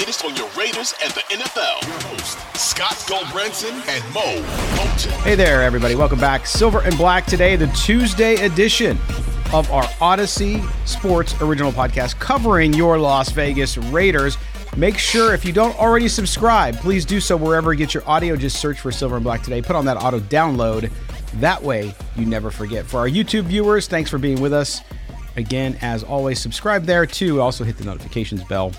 latest on your Raiders and the NFL. Your host, Scott Gulbransen and Moe Moton. Hey there, everybody. Welcome back. Silver and Black Today, the Tuesday edition of our Audacy Sports original podcast covering your Las Vegas Raiders. Make sure if you don't already subscribe, please do so wherever you get your audio. Just search for Silver and Black today. Put on that auto download. That way you never forget. For our YouTube viewers, thanks for being with us. Again, as always, subscribe there too. Also hit the notifications bell.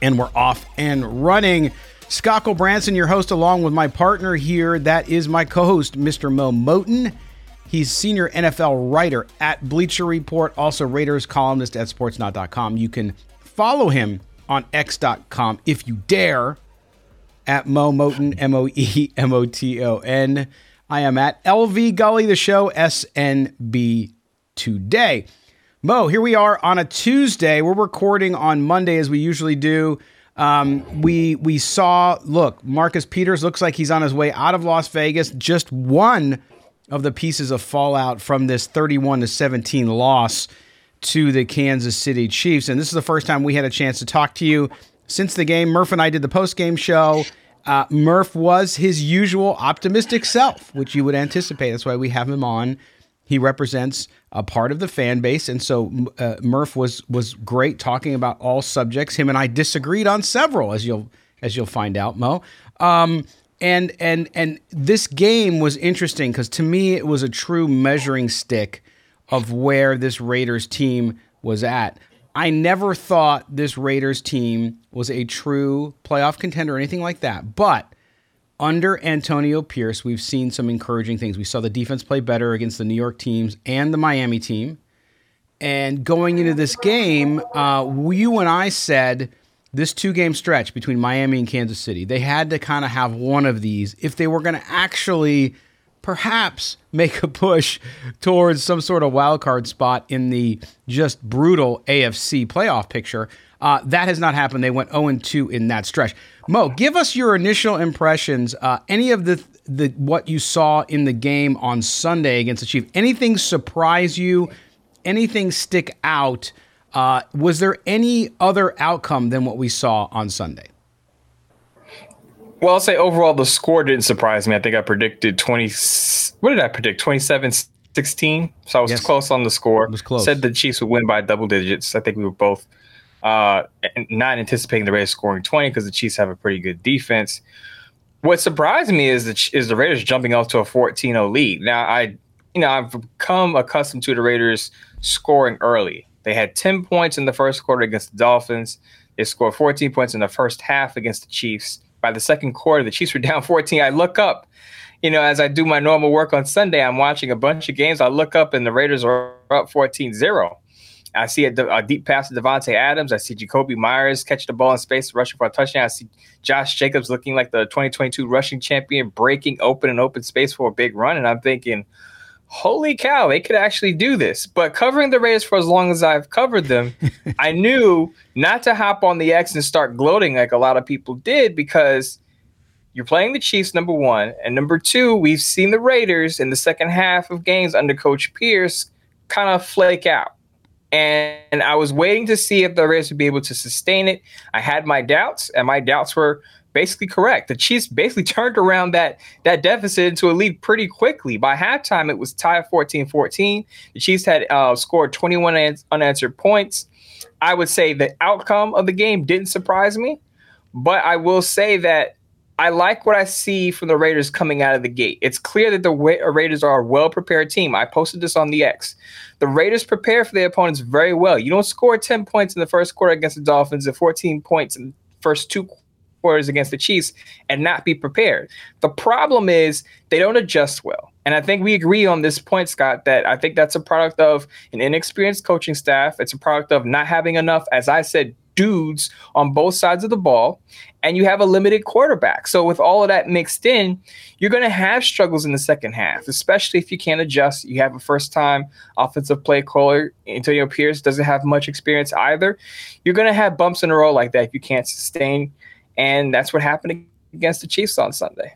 And we're off and running. Scott Branson, your host, along with my partner here. That is my co-host, Mr. Moe Moton. He's senior NFL writer at Bleacher Report, also Raiders columnist at sportsnaut.com. You can follow him on x.com if you dare at Moe Moton, M O E M O T O N. I am at LV Gully, the show, SNB today. Moe, here we are on a Tuesday. We're recording on Monday as we usually do. Um, we we saw look, Marcus Peters looks like he's on his way out of Las Vegas. Just one of the pieces of fallout from this 31 to 17 loss to the Kansas City Chiefs. And this is the first time we had a chance to talk to you since the game. Murph and I did the post game show. Uh, Murph was his usual optimistic self, which you would anticipate. That's why we have him on. He represents a part of the fan base, and so uh, Murph was was great talking about all subjects. Him and I disagreed on several, as you'll as you'll find out, Moe. Um, and and and this game was interesting because to me it was a true measuring stick of where this Raiders team was at. I never thought this Raiders team was a true playoff contender or anything like that. But under Antonio Pierce, we've seen some encouraging things. We saw the defense play better against the New York teams and the Miami team. And going into this game, uh, you and I said this two game stretch between Miami and Kansas City, they had to kind of have one of these if they were going to actually perhaps make a push towards some sort of wild card spot in the just brutal AFC playoff picture. Uh, that has not happened. They went 0 2 in that stretch. Moe, give us your initial impressions. Uh, any of the the what you saw in the game on Sunday against the Chiefs? Anything surprise you? Anything stick out? Uh, was there any other outcome than what we saw on Sunday? Well, I'll say overall the score didn't surprise me. I think I predicted 20. What did I predict? 27 16. So I was yes. close on the score. It was close. Said the Chiefs would win by double digits. I think we were both uh, not anticipating the Raiders scoring 20 because the Chiefs have a pretty good defense. What surprised me is the is the Raiders jumping off to a 14-0 lead. Now I, you know, I've become accustomed to the Raiders scoring early. They had 10 points in the first quarter against the Dolphins. They scored 14 points in the first half against the Chiefs. By the second quarter, the Chiefs were down 14. I look up, you know, as I do my normal work on Sunday, I'm watching a bunch of games. I look up and the Raiders are up 14 0. I see a, a, deep pass to Davante Adams. I see Jakobi Meyers catch the ball in space, rushing for a touchdown. I see Josh Jacobs looking like the 2022 rushing champion, breaking open an open space for a big run. And I'm thinking, holy cow, they could actually do this. But covering the Raiders for as long as I've covered them, I knew not to hop on the X and start gloating like a lot of people did because you're playing the Chiefs, number one. And number two, we've seen the Raiders in the second half of games under Coach Pierce kind of flake out. And I was waiting to see if the Raiders would be able to sustain it. I had my doubts, and my doubts were basically correct. The Chiefs basically turned around that that deficit into a lead pretty quickly. By halftime, it was tied 14-14. The Chiefs had uh, scored 21 unanswered points. I would say the outcome of the game didn't surprise me, but I will say that I like what I see from the Raiders coming out of the gate. It's clear that the Raiders are a well prepared team. I posted this on the X. The Raiders prepare for their opponents very well. You don't score 10 points in the first quarter against the Dolphins and 14 points in the first two quarters against the Chiefs and not be prepared. The problem is they don't adjust well. And I think we agree on this point, Scott, that I think that's a product of an inexperienced coaching staff. It's a product of not having enough, as I said, dudes on both sides of the ball. And you have a limited quarterback. So, with all of that mixed in, you're going to have struggles in the second half, especially if you can't adjust. You have a first time offensive play caller. Antonio Pierce doesn't have much experience either. You're going to have bumps in a row like that if you can't sustain and that's what happened against the Chiefs on Sunday.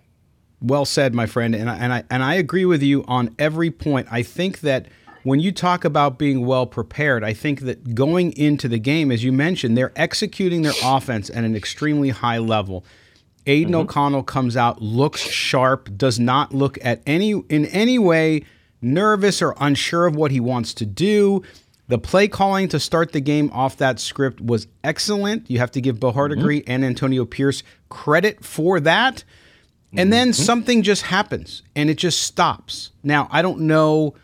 Well said, my friend, and I, and I and I agree with you on every point. I think that when you talk about being well prepared, I think that going into the game, as you mentioned, they're executing their offense at an extremely high level. Aidan mm-hmm. O'Connell comes out, looks sharp, does not look at any in any way nervous or unsure of what he wants to do. The play calling to start the game off that script was excellent. You have to give Bo Hardegree mm-hmm. and Antonio Pierce credit for that. And then mm-hmm. something just happens and it just stops. Now, I don't know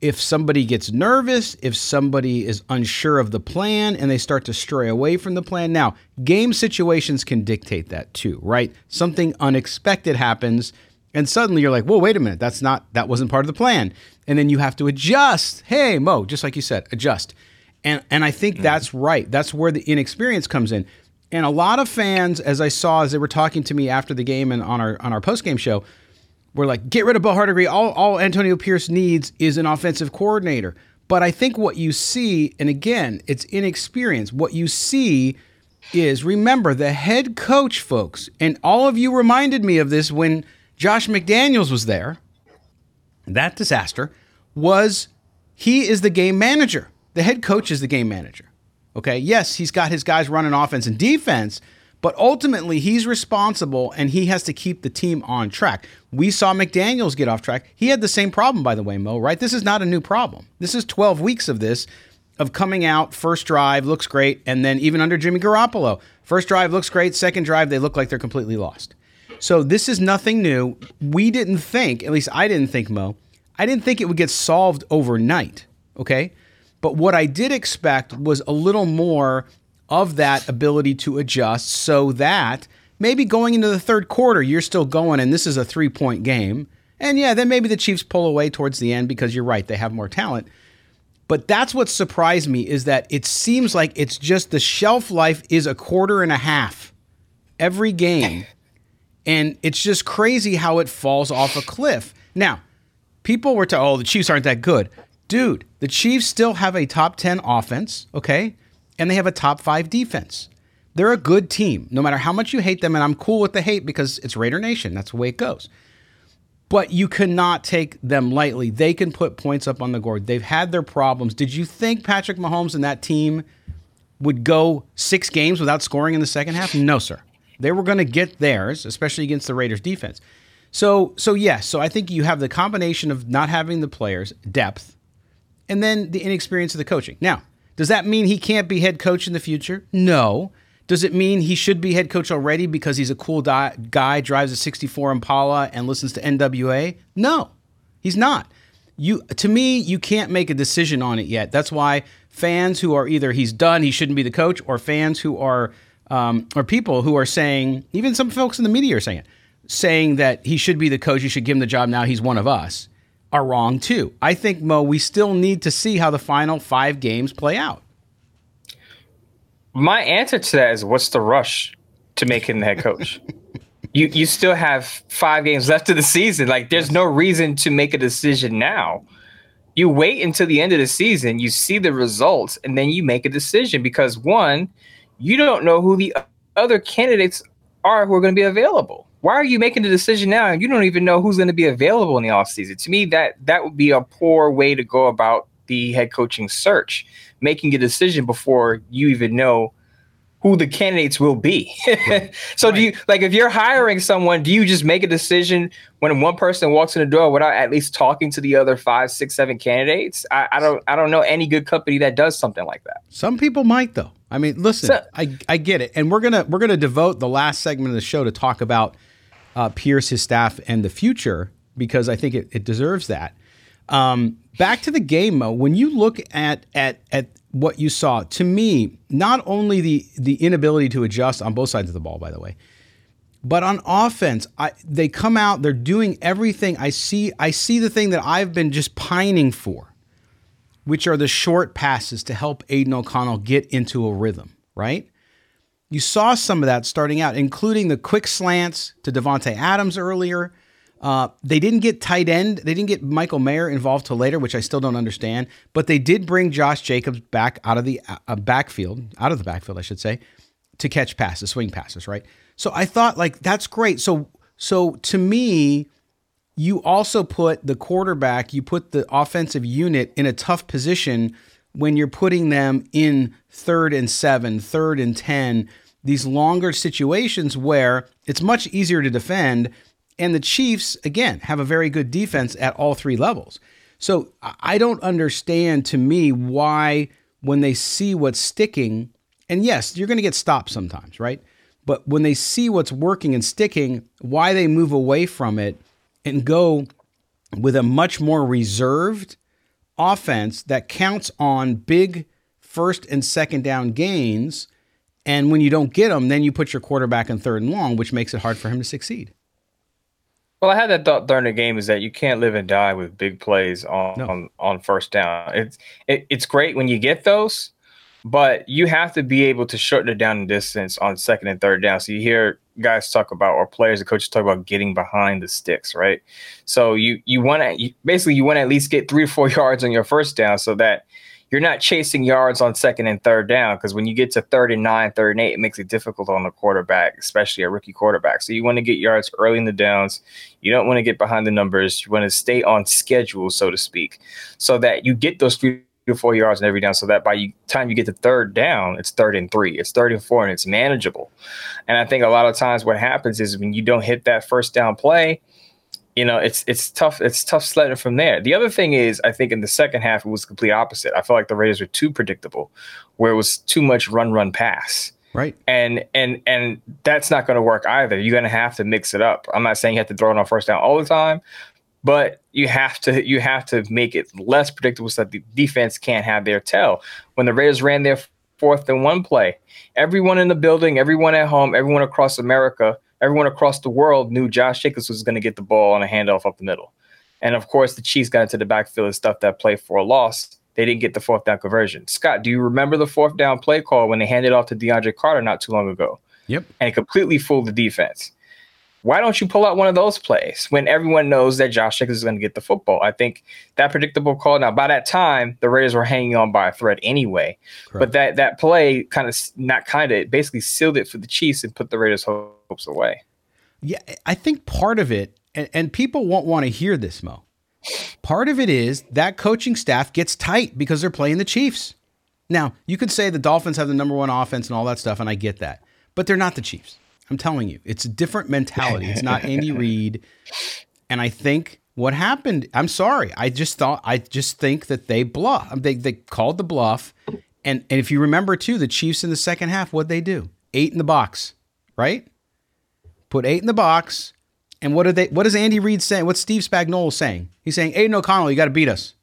if somebody gets nervous, if somebody is unsure of the plan and they start to stray away from the plan. Now, game situations can dictate that too, right? Something unexpected happens and suddenly you're like, "Whoa, wait a minute. That's not that wasn't part of the plan." and then you have to adjust. Hey, Moe, just like you said, adjust. And and I think mm-hmm. that's right. That's where the inexperience comes in. And a lot of fans, as I saw as they were talking to me after the game and on our on our post game show, were like, "Get rid of Bo Hardegree. All all Antonio Pierce needs is an offensive coordinator." But I think what you see, and again, it's inexperience. What you see is remember the head coach, folks, and all of you reminded me of this when Josh McDaniels was there. That disaster was he is the game manager. The head coach is the game manager. Okay. Yes, he's got his guys running offense and defense, but ultimately he's responsible and he has to keep the team on track. We saw McDaniels get off track. He had the same problem, by the way, Moe, right? This is not a new problem. This is 12 weeks of this, of coming out, first drive looks great, and then even under Jimmy Garoppolo, first drive looks great, second drive, they look like they're completely lost. So this is nothing new. We didn't think, at least I didn't think, Moe, I didn't think it would get solved overnight. Okay. But what I did expect was a little more of that ability to adjust so that maybe going into the third quarter, you're still going and this is a three point game. And yeah, then maybe the Chiefs pull away towards the end because you're right, they have more talent. But that's what surprised me is that it seems like it's just the shelf life is a quarter and a half every game. And it's just crazy how it falls off a cliff. Now, people were to, oh, the Chiefs aren't that good. Dude, the Chiefs still have a top 10 offense, okay? And they have a top five defense. They're a good team, no matter how much you hate them. And I'm cool with the hate because it's Raider Nation. That's the way it goes. But you cannot take them lightly. They can put points up on the board. They've had their problems. Did you think Patrick Mahomes and that team would go six games without scoring in the second half? No, sir. They were going to get theirs, especially against the Raiders defense. So so yes, so I think you have the combination of not having the players depth, and then the inexperience of the coaching. Now, does that mean he can't be head coach in the future? No. Does it mean he should be head coach already because he's a cool di- guy, drives a 64 Impala, and listens to NWA? No, he's not. You, to me, you can't make a decision on it yet. That's why fans who are either he's done, he shouldn't be the coach, or fans who are, um, or people who are saying, even some folks in the media are saying it saying that he should be the coach, you should give him the job now, he's one of us, are wrong too. I think, Moe, we still need to see how the final five games play out. My answer to that is what's the rush to make him the head coach? you you still have five games left of the season. Like there's no reason to make a decision now. You wait until the end of the season, you see the results, and then you make a decision because one, you don't know who the other candidates are who are going to be available. Why are you making the decision now and you don't even know who's going to be available in the offseason? To me, that that would be a poor way to go about the head coaching search, making a decision before you even know who the candidates will be. so right. do you like if you're hiring someone, do you just make a decision when one person walks in the door without at least talking to the other five, six, seven candidates? I, I don't I don't know any good company that does something like that. Some people might though. I mean, listen, so, I, I get it. And we're gonna we're gonna devote the last segment of the show to talk about uh, Pierce, his staff, and the future because I think it, it deserves that. Um, back to the game, Moe. When you look at at at what you saw, to me, not only the the inability to adjust on both sides of the ball, by the way, but on offense, I, they come out, they're doing everything. I see, I see the thing that I've been just pining for, which are the short passes to help Aidan O'Connell get into a rhythm, right? You saw some of that starting out, including the quick slants to Davante Adams earlier, uh, they didn't get tight end. They didn't get Michael Mayer involved till later, which I still don't understand. But they did bring Josh Jacobs back out of the uh, backfield, out of the backfield, I should say, to catch passes, swing passes, right? So I thought like that's great. So so to me, you also put the quarterback, you put the offensive unit in a tough position when you're putting them in third and seven, third and ten, these longer situations where it's much easier to defend and the Chiefs, again, have a very good defense at all three levels. So I don't understand to me why, when they see what's sticking, and yes, you're going to get stopped sometimes, right? But when they see what's working and sticking, why they move away from it and go with a much more reserved offense that counts on big first and second down gains. And when you don't get them, then you put your quarterback in third and long, which makes it hard for him to succeed. Well, I had that thought during the game is that you can't live and die with big plays on no. on, on, first down. It's it, it's great when you get those, but you have to be able to shorten it down in distance on second and third down. So you hear guys talk about or players and coaches talk about getting behind the sticks, right? So you you want to basically you want to at least get three or four yards on your first down so that you're not chasing yards on second and third down because when you get to third and nine, third and eight, it makes it difficult on the quarterback, especially a rookie quarterback. So you want to get yards early in the downs. You don't want to get behind the numbers. You want to stay on schedule, so to speak, so that you get those three to four yards in every down so that by the time you get to third down, it's third and three, it's third and four, and it's manageable. And I think a lot of times what happens is when you don't hit that first down play, you know, it's it's tough. It's tough sledding from there. The other thing is, I think in the second half it was complete opposite. I felt like the Raiders were too predictable, where it was too much run, run, pass. Right. And and and that's not going to work either. You're going to have to mix it up. I'm not saying you have to throw it on first down all the time, but you have to you have to make it less predictable so that the defense can't have their tell. When the Raiders ran their fourth and one play, everyone in the building, everyone at home, everyone across America everyone across the world knew Josh Jacobs was going to get the ball on a handoff up the middle. And of course, the Chiefs got into the backfield and stuff that play for a loss. They didn't get the fourth down conversion. Scott, do you remember the fourth down play call when they handed off to DeAndre Carter not too long ago? Yep. And it completely fooled the defense. Why don't you pull out one of those plays when everyone knows that Josh Jacobs is going to get the football? I think that predictable call. Now, by that time, the Raiders were hanging on by a thread anyway. Correct. But that that play kind of not kind of basically sealed it for the Chiefs and put the Raiders' hopes away. Yeah, I think part of it, and, and people won't want to hear this, Moe. Part of it is that coaching staff gets tight because they're playing the Chiefs. Now, you could say the Dolphins have the number one offense and all that stuff, and I get that, but they're not the Chiefs. I'm telling you, it's a different mentality. It's not Andy Reid. And I think what happened, I'm sorry. I just thought, I just think that they bluff. Um, they, they called the bluff. And, and if you remember, too, the Chiefs in the second half, what they do? Eight in the box, right? put eight in the box. And what are they? What is Andy Reid saying? What's Steve Spagnuolo saying? He's saying, Aidan O'Connell, you got to beat us.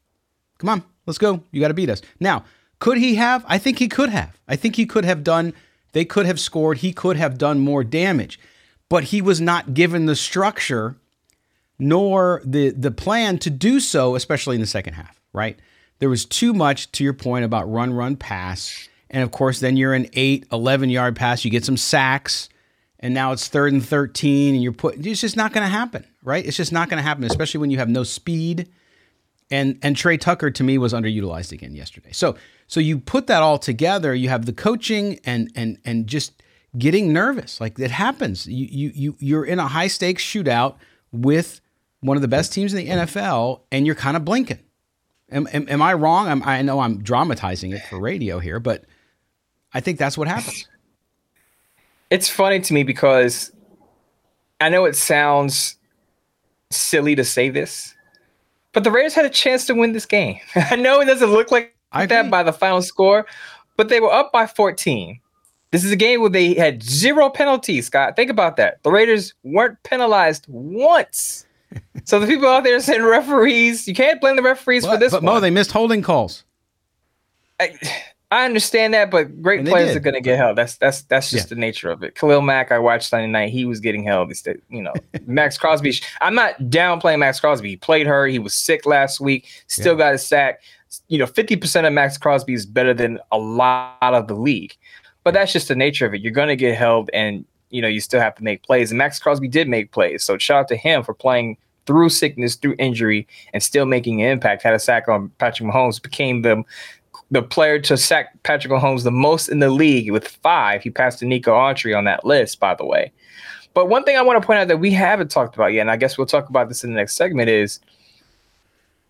Come on, let's go. You got to beat us. Now, could he have? I think he could have. I think he could have done. They could have scored. He could have done more damage, but he was not given the structure nor the the plan to do so, especially in the second half. Right? There was too much. To your point about run, run, pass, and of course, then you're an 8, 11 yard pass. You get some sacks and now it's third and 13 and you're put it's just not going to happen right it's just not going to happen especially when you have no speed and and Tre Tucker to me was underutilized again yesterday so so you put that all together you have the coaching and and and just getting nervous. Like it happens. You you, you you're in a high stakes shootout with one of the best teams in the NFL and you're kind of blinking. Am, am, am I wrong? I'm, I know I'm dramatizing it for radio here but I think that's what happens. It's funny to me because I know it sounds silly to say this, but the Raiders had a chance to win this game. I know it doesn't look like that by the final score, but they were up by 14. This is a game where they had zero penalties, Scott. Think about that. The Raiders weren't penalized once. so the people out there saying referees, you can't blame the referees but, for this. But one. Moe, they missed holding calls. I, I understand that, but great players did. are going to get held. That's that's that's just yeah. the nature of it. Khalil Mack, I watched Sunday night. He was getting held. You know, Maxx Crosby. I'm not downplaying Maxx Crosby. He played hurt. He was sick last week. Still yeah. got a sack. You know, 50% of Maxx Crosby is better than a lot of the league. But that's just the nature of it. You're going to get held, and you know you still have to make plays. And Maxx Crosby did make plays. So shout out to him for playing through sickness, through injury, and still making an impact. Had a sack on Patrick Mahomes, became the the player to sack Patrick Mahomes the most in the league with five. He passed to Nico Autry on that list, by the way. But one thing I want to point out that we haven't talked about yet, and I guess we'll talk about this in the next segment, is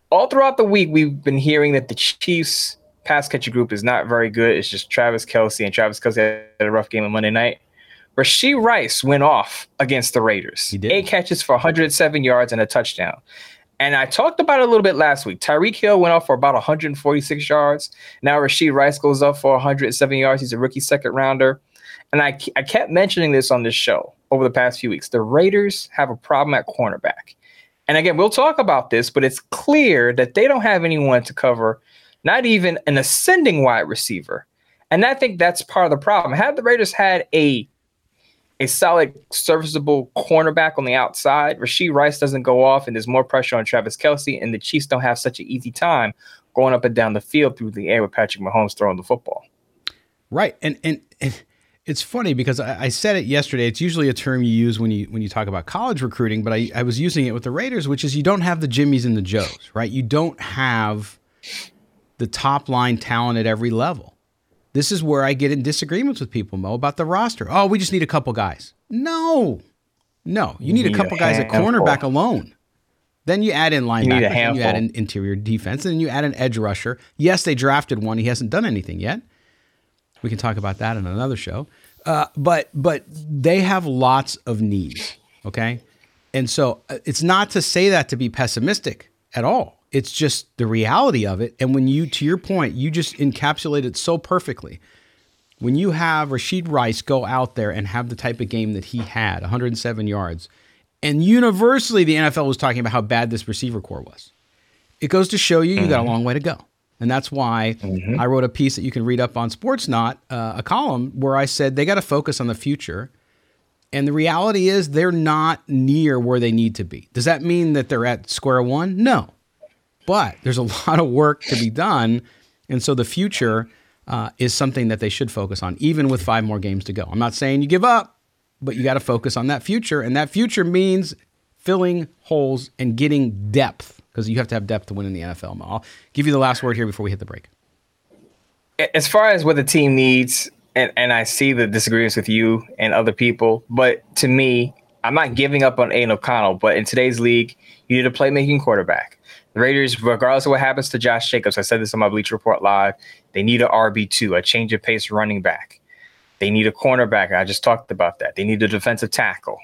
all throughout the week we've been hearing that the Chiefs pass catcher group is not very good. It's just Travis Kelce, and Travis Kelce had a rough game on Monday night. Rashee Rice went off against the Raiders. He did. Eight catches for 107 yards and a touchdown. And I talked about it a little bit last week. Tyreek Hill went off for about 146 yards. Now Rashee Rice goes up for 107 yards. He's a rookie second rounder. And I, I kept mentioning this on this show over the past few weeks. The Raiders have a problem at cornerback. And again, we'll talk about this, but it's clear that they don't have anyone to cover, not even an ascending wide receiver. And I think that's part of the problem. Had the Raiders had a a solid, serviceable cornerback on the outside. Rashee Rice doesn't go off, and there's more pressure on Travis Kelce, and the Chiefs don't have such an easy time going up and down the field through the air with Patrick Mahomes throwing the football. Right, and and, and it's funny because I, I, said it yesterday. It's usually a term you use when you when you talk about college recruiting, but I, I was using it with the Raiders, which is you don't have the Jimmies and the Joes, right? You don't have the top line talent at every level. This is where I get in disagreements with people, Moe, about the roster. Oh, we just need a couple guys. No, no, you need, need a couple a guys at cornerback alone. Then you add in linebacker, you, you add in interior defense, and then you add an edge rusher. Yes, they drafted one. He hasn't done anything yet. We can talk about that in another show. Uh, but but they have lots of needs. Okay, and so uh, it's not to say that to be pessimistic at all. It's just the reality of it. And when you, to your point, you just encapsulate it so perfectly. When you have Rashee Rice go out there and have the type of game that he had, 107 yards, and universally the NFL was talking about how bad this receiver core was. It goes to show you you got a mm-hmm. long way to go. And that's why mm-hmm. I wrote a piece that you can read up on Sportsnaut, uh, a column where I said they got to focus on the future. And the reality is they're not near where they need to be. Does that mean that they're at square one? No. But there's a lot of work to be done. And so the future uh, is something that they should focus on, even with five more games to go. I'm not saying you give up, but you got to focus on that future. And that future means filling holes and getting depth because you have to have depth to win in the NFL. I'll give you the last word here before we hit the break. As far as what the team needs, and, and I see the disagreements with you and other people, but to me, I'm not giving up on Aidan O'Connell, but in today's league, you need a playmaking quarterback. The Raiders, regardless of what happens to Josh Jacobs, I said this on my Bleacher Report Live, they need an RB2, a change of pace running back. They need a cornerback. I just talked about that. They need a defensive tackle.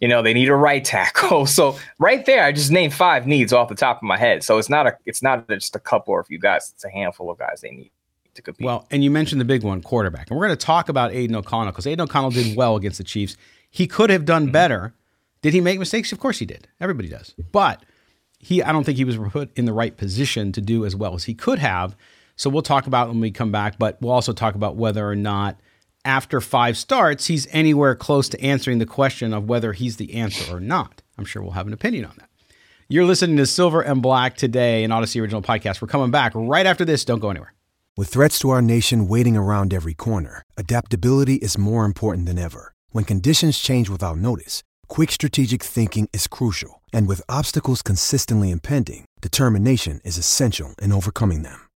You know, they need a right tackle. So right there, I just named five needs off the top of my head. So it's not a it's not just a couple or a few guys. It's a handful of guys they need to compete. Well, and you mentioned the big one, quarterback. And we're going to talk about Aidan O'Connell because Aidan O'Connell did well against the Chiefs. He could have done mm-hmm. better. Did he make mistakes? Of course he did. Everybody does. But – he I don't think he was put in the right position to do as well as he could have. So we'll talk about when we come back, but we'll also talk about whether or not after five starts he's anywhere close to answering the question of whether he's the answer or not. I'm sure we'll have an opinion on that. You're listening to Silver and Black today, an Audacy original podcast. We're coming back right after this. Don't go anywhere. With threats to our nation waiting around every corner, adaptability is more important than ever. When conditions change without notice, quick strategic thinking is crucial. And with obstacles consistently impending, determination is essential in overcoming them.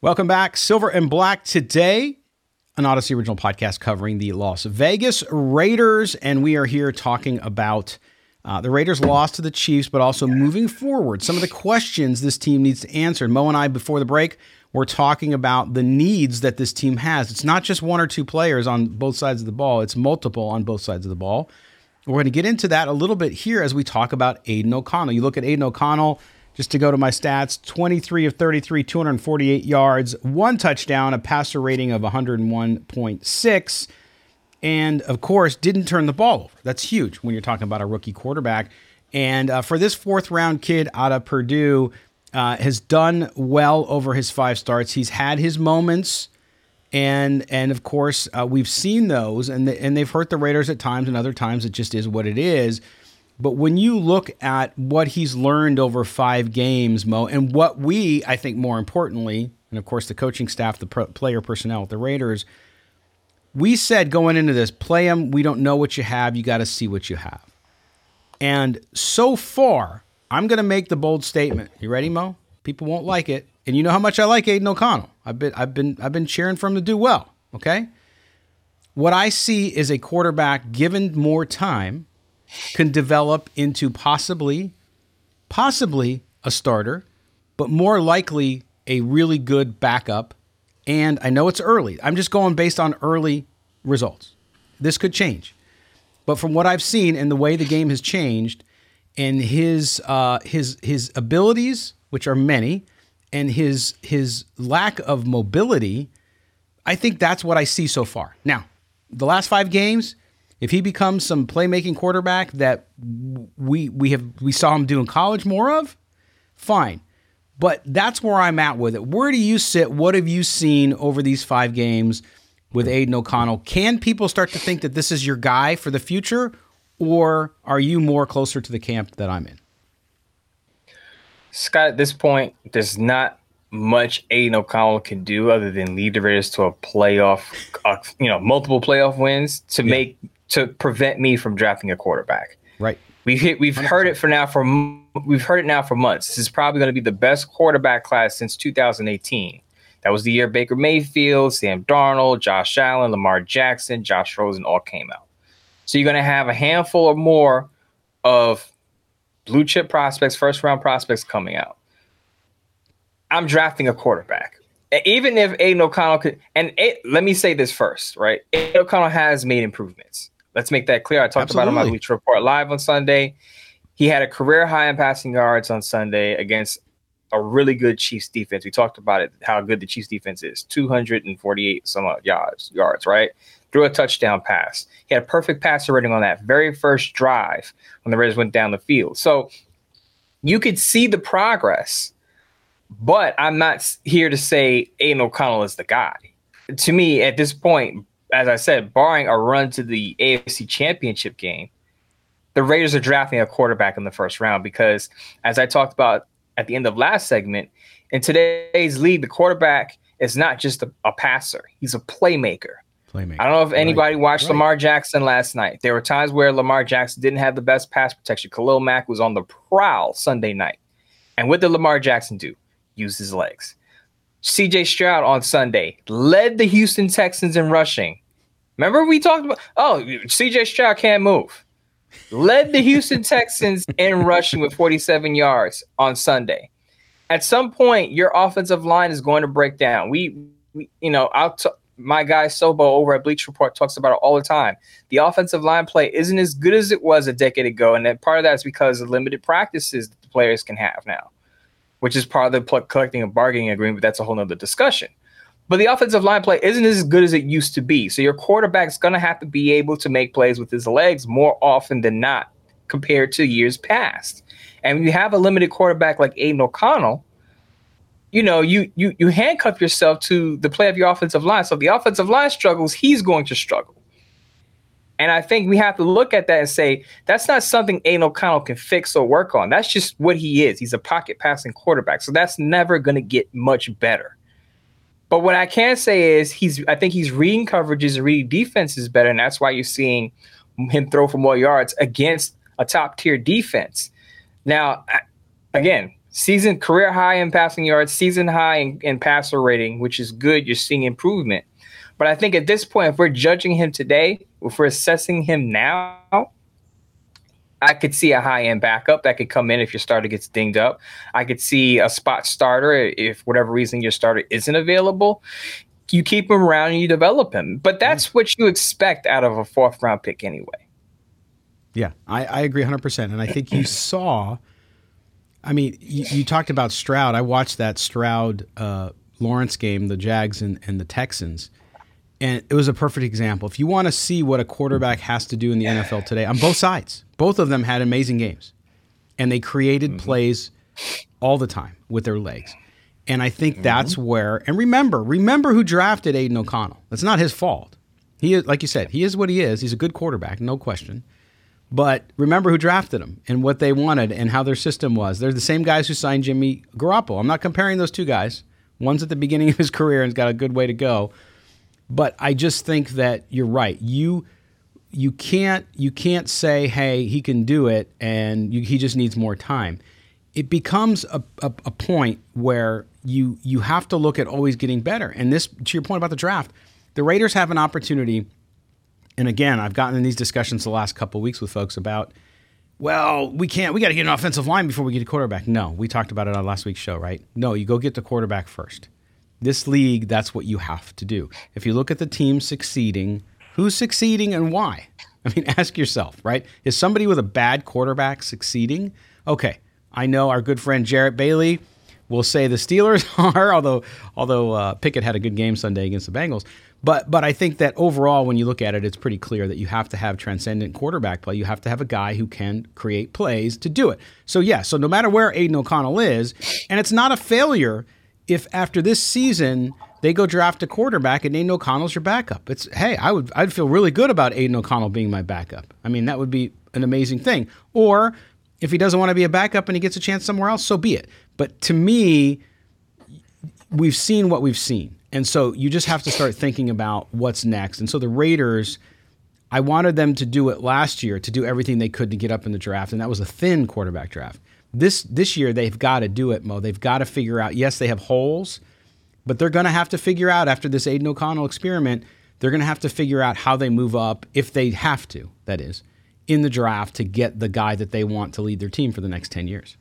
Welcome back. Silver and Black today, an Audacy original podcast covering the Las Vegas Raiders. And we are here talking about uh, the Raiders' loss to the Chiefs, but also moving forward, some of the questions this team needs to answer. Moe and I, before the break, were talking about the needs that this team has. It's not just one or two players on both sides of the ball, it's multiple on both sides of the ball. We're going to get into that a little bit here as we talk about Aidan O'Connell. You look at Aidan O'Connell just to go to my stats 23 of 33, 248 yards, one touchdown, a passer rating of 101.6. And of course, didn't turn the ball over. That's huge when you're talking about a rookie quarterback. And uh, for this fourth round kid out of Purdue, uh, has done well over his five starts. He's had his moments, and and of course uh, we've seen those, and the, and they've hurt the Raiders at times, and other times it just is what it is. But when you look at what he's learned over five games, Moe, and what we, I think more importantly, and of course the coaching staff, the pro- player personnel at the Raiders, we said going into this, play him. We don't know what you have. You got to see what you have. And so far, I'm going to make the bold statement. You ready, Moe? People won't like it, and you know how much I like Aidan O'Connell. I've been, I've been, I've been cheering for him to do well. Okay. What I see is a quarterback given more time can develop into possibly, possibly a starter, but more likely a really good backup. And I know it's early. I'm just going based on early results. This could change. But from what I've seen and the way the game has changed, and his uh, his his abilities, which are many, and his his lack of mobility, I think that's what I see so far. Now, the last five games, if he becomes some playmaking quarterback that we we have we saw him do in college more of, fine. But that's where I'm at with it. Where do you sit? What have you seen over these five games with Aidan O'Connell? Can people start to think that this is your guy for the future, or are you more closer to the camp that I'm in? Scott, at this point, there's not much Aidan O'Connell can do other than lead the Raiders to a playoff, uh, you know, multiple playoff wins to yeah. make to prevent me from drafting a quarterback. Right. We've hit, we've 100%. heard it for now for we've heard it now for months. This is probably going to be the best quarterback class since 2018. That was the year Baker Mayfield, Sam Darnold, Josh Allen, Lamar Jackson, Josh Rosen all came out. So you're going to have a handful or more of blue chip prospects, first round prospects coming out. I'm drafting a quarterback. Even if Aidan O'Connell could, and it, let me say this first, right? Aidan O'Connell has made improvements. Let's make that clear. I talked Absolutely. about him on Bleacher Report Live on Sunday. He had a career high in passing yards on Sunday against a really good Chiefs defense. We talked about it, how good the Chiefs defense is 248 some odd yards, yards, right? Threw a touchdown pass. He had a perfect passer rating on that very first drive when the Raiders went down the field. So you could see the progress, but I'm not here to say Aidan O'Connell is the guy. To me, at this point, as I said, barring a run to the AFC championship game, the Raiders are drafting a quarterback in the first round because, as I talked about at the end of last segment, in today's league, the quarterback is not just a, a passer; he's a playmaker. playmaker. I don't know if anybody right. watched right. Lamar Jackson last night. There were times where Lamar Jackson didn't have the best pass protection. Khalil Mack was on the prowl Sunday night. And what did Lamar Jackson do? Use his legs. CJ Stroud on Sunday led the Houston Texans in rushing. Remember we talked about oh CJ Stroud can't move. Led the Houston Texans in rushing with 47 yards on Sunday. At some point, your offensive line is going to break down. We, we you know, I'll t- my guy Sobo over at Bleach Report talks about it all the time. The offensive line play isn't as good as it was a decade ago, and part of that is because of limited practices that the players can have now, which is part of the collecting a bargaining agreement. But that's a whole nother discussion. But the offensive line play isn't as good as it used to be. So your quarterback's going to have to be able to make plays with his legs more often than not compared to years past. And when you have a limited quarterback like Aidan O'Connell, you know, you you you handcuff yourself to the play of your offensive line. So if the offensive line struggles, he's going to struggle. And I think we have to look at that and say that's not something Aidan O'Connell can fix or work on. That's just what he is. He's a pocket passing quarterback. So that's never going to get much better. But what I can say is he's I think he's reading coverages and reading defenses better, and that's why you're seeing him throw for more yards against a top tier defense. Now, again, season career high in passing yards, season high in, in passer rating, which is good. You're seeing improvement. But I think at this point, if we're judging him today, if we're assessing him now, I could see a high end backup that could come in if your starter gets dinged up. I could see a spot starter if whatever reason your starter isn't available. You keep him around and you develop him. But that's what you expect out of a fourth round pick anyway. Yeah, I, I agree 100%. And I think you saw, I mean, you, you talked about Stroud. I watched that Stroud uh, Lawrence game, the Jags and, and the Texans. And it was a perfect example. If you want to see what a quarterback has to do in the NFL today, on both sides, both of them had amazing games. And they created mm-hmm. plays all the time with their legs. And I think mm-hmm. that's where, and remember, remember who drafted Aidan O'Connell. That's not his fault. He is, like you said, he is what he is. He's a good quarterback, no question. But remember who drafted him and what they wanted and how their system was. They're the same guys who signed Jimmy Garoppolo. I'm not comparing those two guys. One's at the beginning of his career and's got a good way to go. But I just think that you're right. You you can't you can't say, "Hey, he can do it," and you, he just needs more time. It becomes a, a, a point where you you have to look at always getting better. And this, to your point about the draft, the Raiders have an opportunity. And again, I've gotten in these discussions the last couple weeks with folks about, well, we can't. We got to get an offensive line before we get a quarterback. No, we talked about it on last week's show, right? No, you go get the quarterback first. This league, that's what you have to do. If you look at the team succeeding, who's succeeding and why? I mean, ask yourself, right? Is somebody with a bad quarterback succeeding? Okay, I know our good friend Jarrett Bailey will say the Steelers are, although although uh, Pickett had a good game Sunday against the Bengals. But but I think that overall, when you look at it, it's pretty clear that you have to have transcendent quarterback play. You have to have a guy who can create plays to do it. So yeah, so no matter where Aidan O'Connell is, and it's not a failure if after this season they go draft a quarterback and Aidan O'Connell's your backup. It's hey, I would I'd feel really good about Aidan O'Connell being my backup. I mean, that would be an amazing thing. Or if he doesn't want to be a backup and he gets a chance somewhere else, so be it. But to me, we've seen what we've seen. And so you just have to start thinking about what's next. And so the Raiders, I wanted them to do it last year to do everything they could to get up in the draft, and that was a thin quarterback draft. This this year they've got to do it, Moe. They've got to figure out. Yes, they have holes, but they're going to have to figure out after this Aidan O'Connell experiment. They're going to have to figure out how they move up if they have to. That is, in the draft to get the guy that they want to lead their team for the next ten years.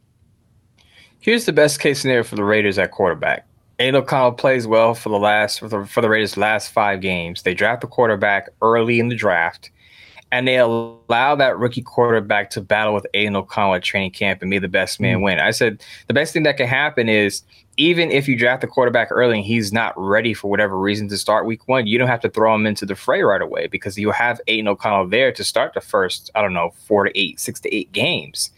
Here's the best case scenario for the Raiders at quarterback. Aidan O'Connell plays well for the last for the, for the Raiders' last five games. They draft the quarterback early in the draft and they allow that rookie quarterback to battle with Aidan O'Connell at training camp and be the best man mm win. I said the best thing that can happen is even if you draft the quarterback early and he's not ready for whatever reason to start week one, you don't have to throw him into the fray right away because you have Aidan O'Connell there to start the first, I don't know, four to eight, six to eight games.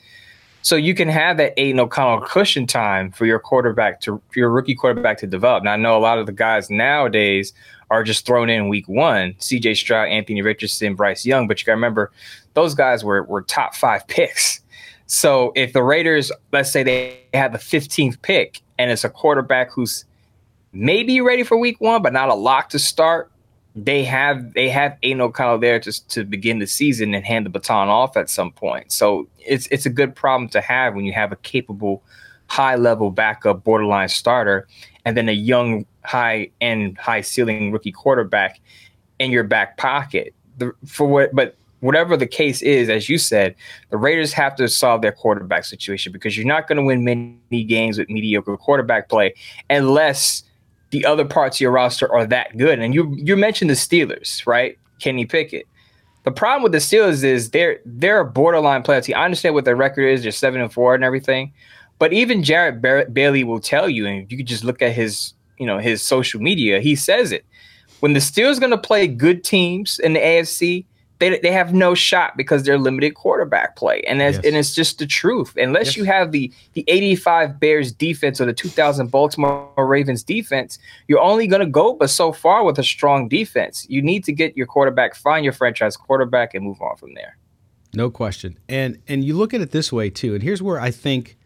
So you can have that Aidan O'Connell cushion time for your quarterback to for your rookie quarterback to develop. Now I know a lot of the guys nowadays are just thrown in week one. CJ Stroud, Anthony Richardson, Bryce Young. But you got to remember, those guys were, were top five picks. So if the Raiders, let's say they have the 15th pick and it's a quarterback who's maybe ready for week one, but not a lock to start, they have they have Aidan O'Connell there to to begin the season and hand the baton off at some point. So it's it's a good problem to have when you have a capable, high level backup borderline starter, and then a young high end high ceiling rookie quarterback in your back pocket. The, for what, but whatever the case is, as you said, the Raiders have to solve their quarterback situation because you're not going to win many games with mediocre quarterback play unless the other parts of your roster are that good. And you you mentioned the Steelers, right? Kenny Pickett. The problem with the Steelers is they're they're a borderline playoff team. I understand what their record is; they're seven and four and everything. But even Jarrett Bailey will tell you, and you can just look at his you know his social media. He says it when the Steelers going to play good teams in the AFC they, they have no shot because their limited quarterback play. And that's, yes. and it's just the truth. Unless yes. you have the the 85 Bears defense or the 2000 Baltimore Ravens defense, you're only going to go but so far with a strong defense. You need to get your quarterback, find your franchise quarterback and move on from there. No question. And and you look at it this way too. And here's where I think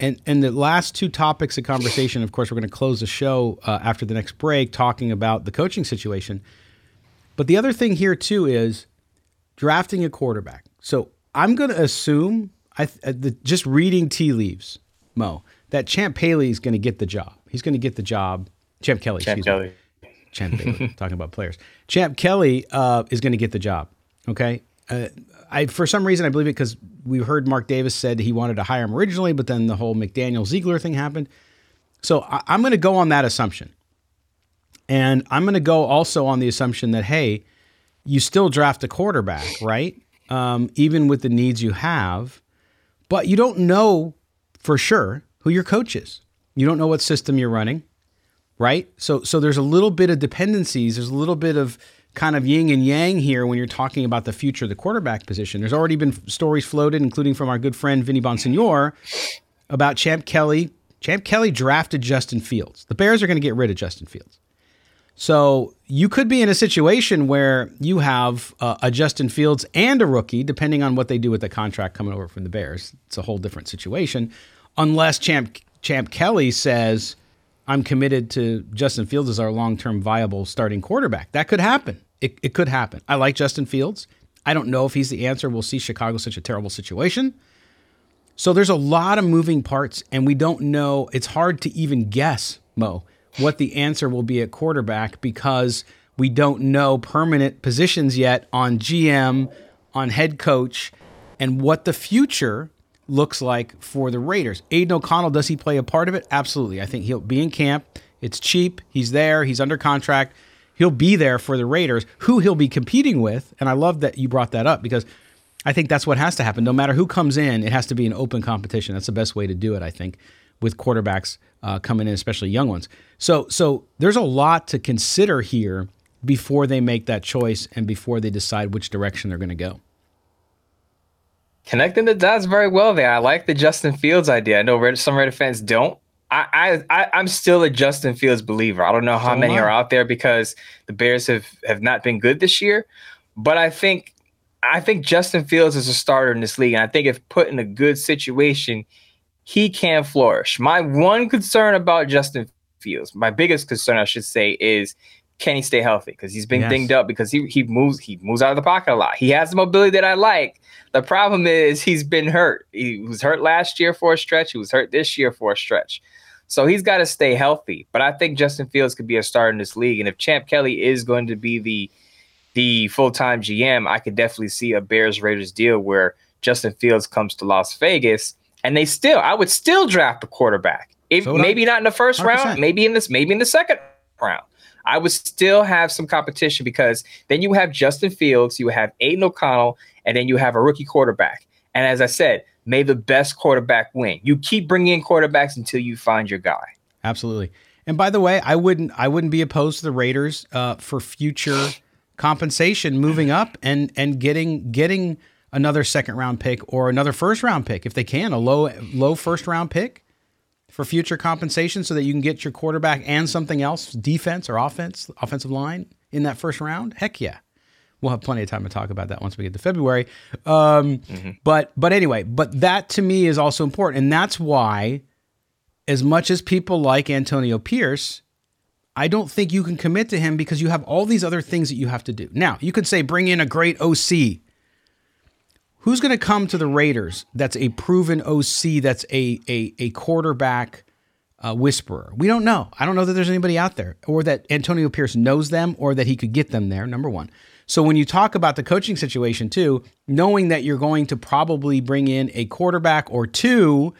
and and the last two topics of conversation, of course, we're going to close the show uh, after the next break talking about the coaching situation. But the other thing here too is drafting a quarterback. So I'm going to assume, I uh, the, just reading tea leaves, Moe, that Champ Bailey is going to get the job. He's going to get the job. Champ Kelly. Champ Kelly. Me. Champ Bailey. talking about players. Champ Kelly uh, is going to get the job. Okay. Uh, I for some reason I believe it because we heard Mark Davis said he wanted to hire him originally, but then the whole McDaniel Ziegler thing happened. So I, I'm going to go on that assumption, and I'm going to go also on the assumption that hey, you still draft a quarterback, right? Um, even with the needs you have, but you don't know for sure who your coach is. You don't know what system you're running, right? So, so there's a little bit of dependencies. There's a little bit of kind of yin and yang here when you're talking about the future of the quarterback position. There's already been stories floated, including from our good friend Vinny Bonsignore, about Champ Kelly. Champ Kelly drafted Justin Fields. The Bears are going to get rid of Justin Fields. So you could be in a situation where you have uh, a Justin Fields and a rookie, depending on what they do with the contract coming over from the Bears. It's a whole different situation, unless Champ Champ Kelly says, "I'm committed to Justin Fields as our long-term viable starting quarterback." That could happen. It, it could happen. I like Justin Fields. I don't know if he's the answer. We'll see. Chicago's such a terrible situation. So there's a lot of moving parts, and we don't know. It's hard to even guess, Moe what the answer will be at quarterback because we don't know permanent positions yet on GM, on head coach, and what the future looks like for the Raiders. Aidan O'Connell, does he play a part of it? Absolutely. I think he'll be in camp. It's cheap. He's there. He's under contract. He'll be there for the Raiders, who he'll be competing with. And I love that you brought that up because I think that's what has to happen. No matter who comes in, it has to be an open competition. That's the best way to do it, I think, with quarterbacks uh, coming in, especially young ones. So, so there's a lot to consider here before they make that choice and before they decide which direction they're going to go. Connecting the dots very well there. I like the Justin Fields idea. I know some Raider fans don't. I, I, I'm still a Justin Fields believer. I don't know how so many are out there because the Bears have have not been good this year, but I think I think Justin Fields is a starter in this league, and I think if put in a good situation, he can flourish. My one concern about Justin Fields, my biggest concern, I should say, is can he stay healthy? Because he's been yes. dinged up because he he moves he moves out of the pocket a lot. He has the mobility that I like. The problem is he's been hurt. He was hurt last year for a stretch. He was hurt this year for a stretch. So he's got to stay healthy. But I think Justin Fields could be a star in this league. And if Champ Kelly is going to be the the full time GM, I could definitely see a Bears Raiders deal where Justin Fields comes to Las Vegas and they still, I would still draft a quarterback. If so maybe I. not in the 1st round, maybe in this, maybe in the second round. I would still have some competition because then you have Justin Fields, you have Aidan O'Connell, and then you have a rookie quarterback. And as I said, may the best quarterback win. You keep bringing in quarterbacks until you find your guy. Absolutely. And by the way, I wouldn't I wouldn't be opposed to the Raiders uh, for future compensation moving up and and getting getting another second round pick or another first round pick if they can, a low low first round pick for future compensation so that you can get your quarterback and something else, defense or offense, offensive line in that first round. Heck yeah. We'll have plenty of time to talk about that once we get to February. Um, mm-hmm. But but anyway, but that to me is also important, and that's why, as much as people like Antonio Pierce, I don't think you can commit to him because you have all these other things that you have to do. Now, you could say bring in a great OC. Who's going to come to the Raiders that's a proven OC that's a a, a quarterback uh, whisperer? We don't know. I don't know that there's anybody out there or that Antonio Pierce knows them or that he could get them there, number one. So when you talk about the coaching situation too, knowing that you're going to probably bring in a quarterback or two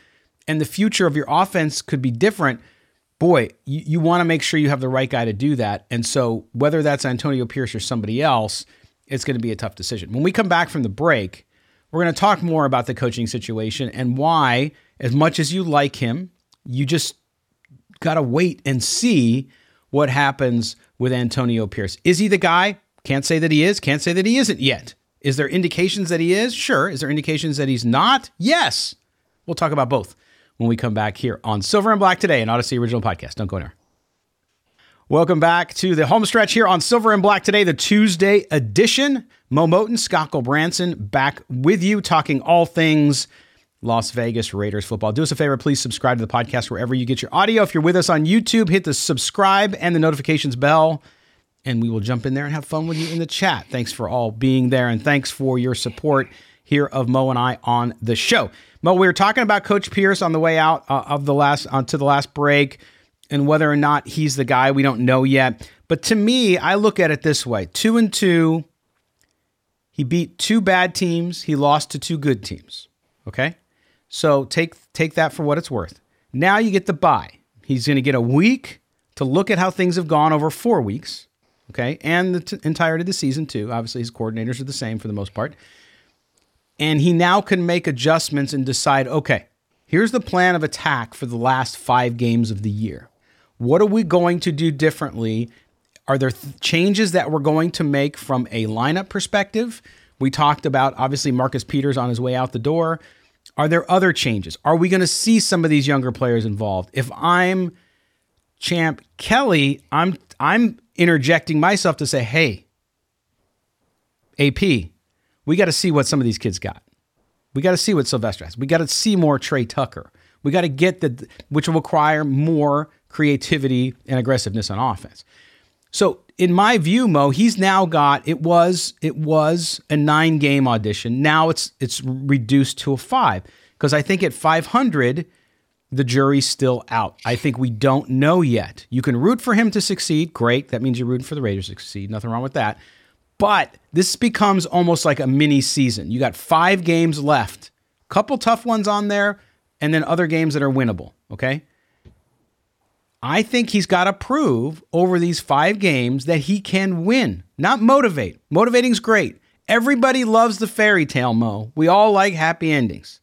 and the future of your offense could be different – boy, you, you want to make sure you have the right guy to do that. And so, whether that's Antonio Pierce or somebody else, it's going to be a tough decision. When we come back from the break, we're going to talk more about the coaching situation and why, as much as you like him, you just got to wait and see what happens with Antonio Pierce. Is he the guy? Can't say that he is, can't say that he isn't yet. Is there indications that he is? Sure. Is there indications that he's not? Yes. We'll talk about both when we come back here on Silver and Black today, an Audacy original podcast. Don't go anywhere. Welcome back to the home stretch here on Silver and Black today, the Tuesday edition. Moe Moton, Scott Gulbransen back with you, talking all things Las Vegas Raiders football. Do us a favor, please subscribe to the podcast wherever you get your audio. If you're with us on YouTube, hit the subscribe and the notifications bell, and we will jump in there and have fun with you in the chat. Thanks for all being there, and thanks for your support here of Moe and I on the show. Moe, we were talking about Coach Pierce on the way out uh, of the last uh, the last break, and whether or not he's the guy we don't know yet. But to me, I look at it this way: two and two. He beat two bad teams. He lost to two good teams. Okay, so take take that for what it's worth. Now you get the bye. He's going to get a week to look at how things have gone over four weeks. Okay, and the t- entirety of the season too. Obviously, his coordinators are the same for the most part. And he now can make adjustments and decide okay, here's the plan of attack for the last five games of the year. What are we going to do differently? Are there th- changes that we're going to make from a lineup perspective? We talked about obviously Marcus Peters on his way out the door. Are there other changes? Are we going to see some of these younger players involved? If I'm Champ Kelly, I'm I'm interjecting myself to say, "Hey, AP, we got to see what some of these kids got. We got to see what Sylvester has. We got to see more Tre Tucker. We got to get the, which will require more creativity and aggressiveness on offense. So in my view, Moe, he's now got it was it was a nine game audition. Now it's it's reduced to a five because I think at 500 the jury's still out. I think we don't know yet. You can root for him to succeed. Great. That means you're rooting for the Raiders to succeed. Nothing wrong with that. But this becomes almost like a mini season. You got five games left, couple tough ones on there, and then other games that are winnable. Okay. I think he's got to prove over these five games that he can win, not motivate. Motivating's great. Everybody loves the fairy tale, Moe. We all like happy endings.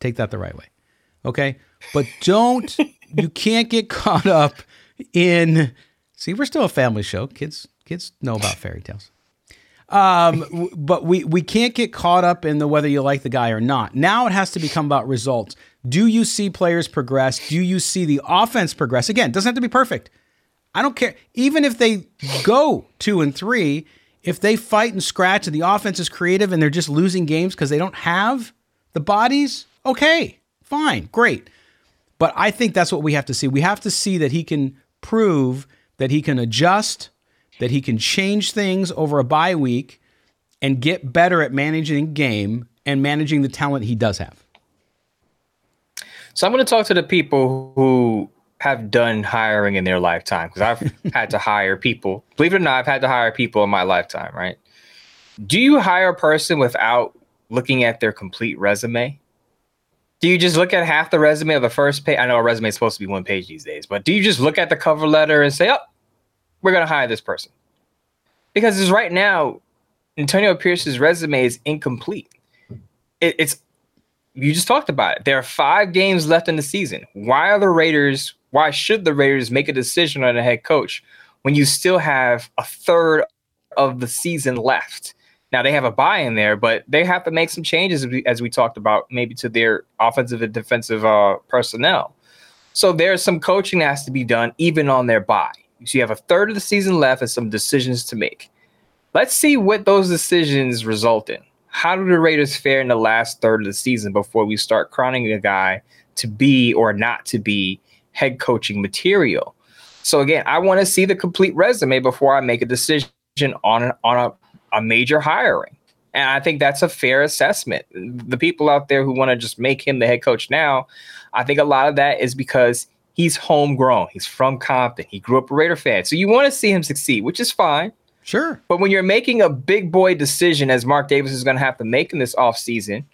Take that the right way. Okay. But don't, you can't get caught up in, see, we're still a family show. Kids, Kids know about fairy tales. Um, but we we can't get caught up in the whether you like the guy or not. Now it has to become about results. Do you see players progress? Do you see the offense progress? Again, doesn't have to be perfect. I don't care. Even if they go two and three, if they fight and scratch and the offense is creative and they're just losing games because they don't have the bodies, okay, fine, great. But I think that's what we have to see. We have to see that he can prove that he can adjust that he can change things over a bye week and get better at managing game and managing the talent he does have. So I'm going to talk to the people who have done hiring in their lifetime because I've had to hire people. Believe it or not, I've had to hire people in my lifetime, right? Do you hire a person without looking at their complete resume? Do you just look at half the resume of the first page? I know a resume is supposed to be one page these days, but do you just look at the cover letter and say, oh, we're going to hire this person. Because as right now, Antonio Pierce's resume is incomplete. It, it's you just talked about it. There are five games left in the season. Why are the Raiders? Why should the Raiders make a decision on a head coach when you still have a third of the season left? Now they have a bye in there, but they have to make some changes as we, talked about, maybe to their offensive and defensive uh, personnel. So there's some coaching that has to be done even on their bye. So you have a third of the season left and some decisions to make. Let's see what those decisions result in. How do the Raiders fare in the last third of the season before we start crowning a guy to be or not to be head coaching material? So again, I want to see the complete resume before I make a decision on on a, a major hiring. And I think that's a fair assessment. The people out there who want to just make him the head coach now, I think a lot of that is because he's homegrown. He's from Compton. He grew up a Raider fan. So you want to see him succeed, which is fine. Sure. But when you're making a big boy decision, as Mark Davis is going to have to make in this offseason,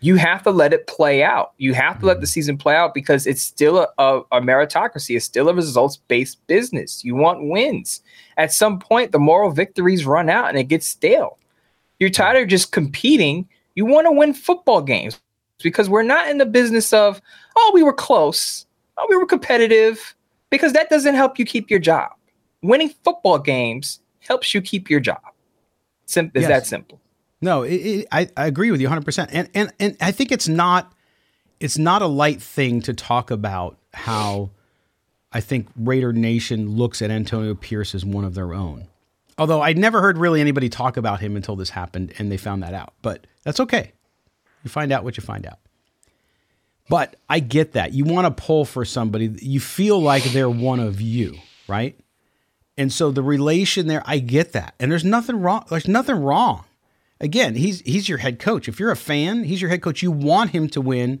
you have to let it play out. You have to let the mm-hmm. season play out because it's still a, a, a meritocracy. It's still a results based business. You want wins. At some point, the moral victories run out and it gets stale. You're tired of just competing. You want to win football games because we're not in the business of, oh, we were close. Oh, we were competitive because that doesn't help you keep your job. Winning football games helps you keep your job. Sim- is yes. that simple? No, it, it, I, I agree with you 100%. And, and, and I think it's not, it's not a light thing to talk about how I think Raider Nation looks at Antonio Pierce as one of their own. Although I'd never heard really anybody talk about him until this happened and they found that out. But that's okay. You find out what you find out. But I get that. You want to pull for somebody, you feel like they're one of you, right? And so the relation there, I get that. And there's nothing wrong. There's nothing wrong again, he's he's your head coach. If you're a fan, he's your head coach. You want him to win,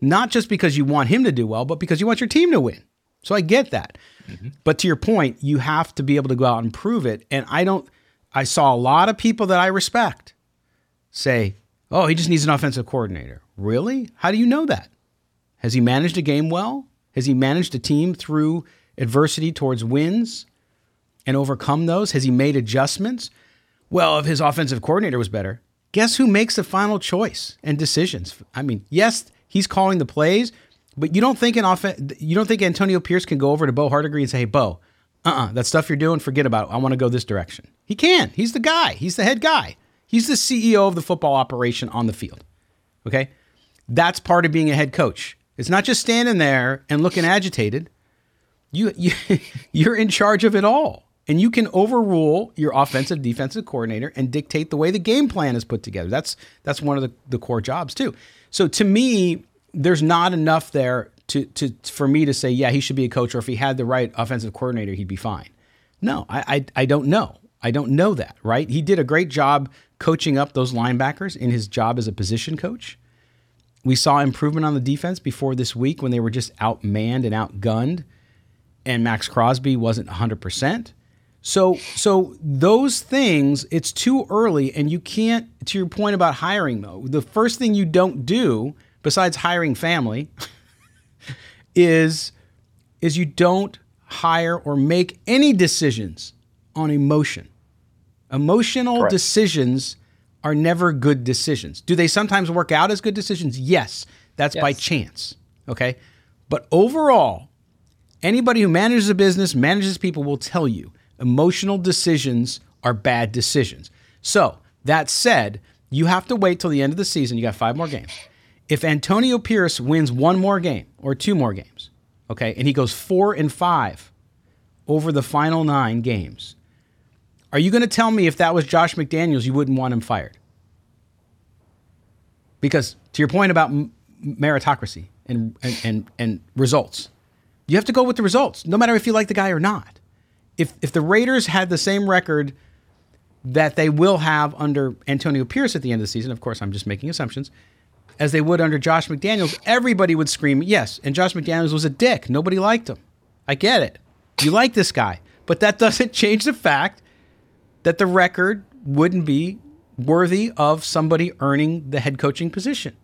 not just because you want him to do well, but because you want your team to win. So I get that. Mm-hmm. But to your point, you have to be able to go out and prove it. And I don't I saw a lot of people that I respect say, "Oh, he just needs an offensive coordinator." Really? How do you know that? Has he managed a game well? Has he managed a team through adversity towards wins and overcome those? Has he made adjustments? Well, if his offensive coordinator was better, guess who makes the final choice and decisions? I mean, yes, he's calling the plays, but you don't think an offense, you don't think Antonio Pierce can go over to Bo Hardegree and say, "Hey, Bo, uh-uh, that stuff you're doing, forget about it. I want to go this direction." He can. He's the guy. He's the head guy. He's the CEO of the football operation on the field. Okay? That's part of being a head coach. It's not just standing there and looking agitated. You, you you're in charge of it all and you can overrule your offensive defensive coordinator and dictate the way the game plan is put together. That's that's one of the, the core jobs too. So to me, there's not enough there to to for me to say, yeah, he should be a coach, or if he had the right offensive coordinator, he'd be fine. No, I I, I don't know. I don't know that, right? He did a great job coaching up those linebackers in his job as a position coach. We saw improvement on the defense before this week when they were just outmanned and outgunned, and Maxx Crosby wasn't 100%. So so those things, it's too early, and you can't. To your point about hiring, though, the first thing you don't do besides hiring family is is you don't hire or make any decisions on emotion. Emotional Correct. decisions are never good decisions. Do they sometimes work out as good decisions? Yes, that's yes. by chance. Okay, but overall, anybody who manages a business, manages people, will tell you Emotional decisions are bad decisions. So, that said, you have to wait till the end of the season. You got five more games. If Antonio Pierce wins one more game or two more games, okay, and he goes four and five over the final nine games, are you going to tell me if that was Josh McDaniels, you wouldn't want him fired? Because to your point about meritocracy and, and, and, and results, you have to go with the results, no matter if you like the guy or not if if the Raiders had the same record that they will have under Antonio Pierce at the end of the season, of course, I'm just making assumptions, as they would under Josh McDaniels, everybody would scream yes. And Josh McDaniels was a dick. Nobody liked him. I get it. You like this guy, but that doesn't change the fact that the record wouldn't be worthy of somebody earning the head coaching position.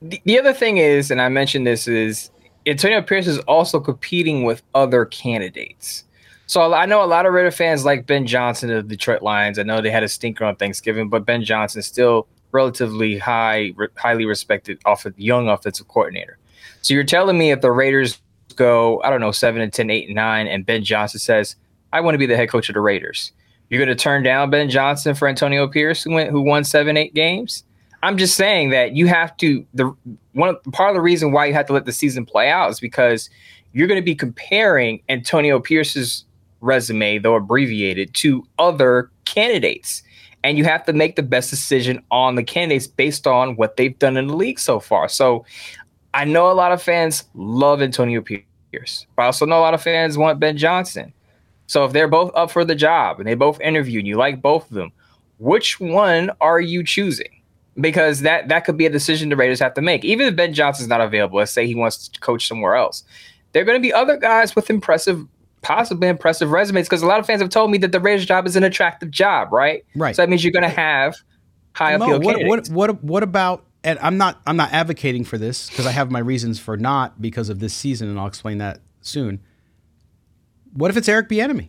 The other thing is, and I mentioned this, is Antonio Pierce is also competing with other candidates. So I know a lot of Raider fans like Ben Johnson of the Detroit Lions. I know they had a stinker on Thanksgiving, but Ben Johnson still relatively high, re- highly respected off of young offensive coordinator. So you're telling me if the Raiders go, I don't know, seven and 10, eight and nine, and Ben Johnson says, I want to be the head coach of the Raiders. You're going to turn down Ben Johnson for Antonio Pierce, who went, who won seven, eight games? I'm just saying that you have to the one part of the reason why you have to let the season play out is because you're going to be comparing Antonio Pierce's resume, though abbreviated, to other candidates. And you have to make the best decision on the candidates based on what they've done in the league so far. So I know a lot of fans love Antonio Pierce. But I also know a lot of fans want Ben Johnson. So if they're both up for the job and they both interview and you like both of them, which one are you choosing? Because that that could be a decision the Raiders have to make. Even if Ben Johnson's not available, let's say he wants to coach somewhere else, there are going to be other guys with impressive, possibly impressive resumes. Because a lot of fans have told me that the Raiders job is an attractive job, right? Right. So that means you're going to have high appeal what, candidates. what what what about and I'm not I'm not advocating for this because I have my reasons for not because of this season and I'll explain that soon. What if it's Eric Bieniemy?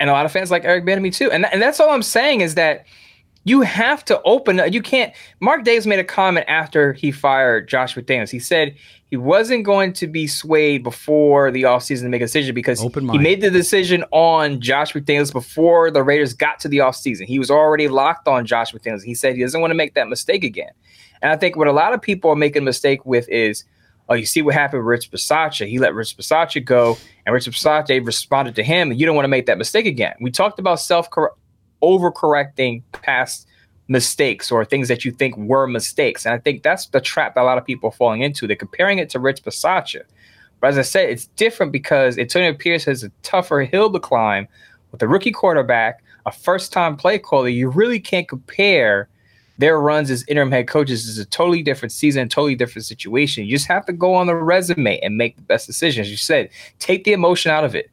And a lot of fans like Eric Bieniemy too. And th- and that's all I'm saying is that you have to open. up. You can't. Mark Davis made a comment after he fired Josh McDaniels. He said he wasn't going to be swayed before the offseason to make a decision because he made the decision on Josh McDaniels before the Raiders got to the offseason. He was already locked on Josh McDaniels. He said he doesn't want to make that mistake again. And I think what a lot of people are making a mistake with is, oh, you see what happened with Rich Bisaccia. He let Rich Bisaccia go, and Rich Bisaccia responded to him. You don't want to make that mistake again. We talked about self overcorrecting past mistakes or things that you think were mistakes. And I think that's the trap that a lot of people are falling into. They're comparing it to Rich Bisaccia. But as I said, it's different because Antonio Pierce has a tougher hill to climb with a rookie quarterback, a first time play caller. You really can't compare their runs as interim head coaches. is a totally different season, totally different situation. You just have to go on the resume and make the best decisions. You said, take the emotion out of it.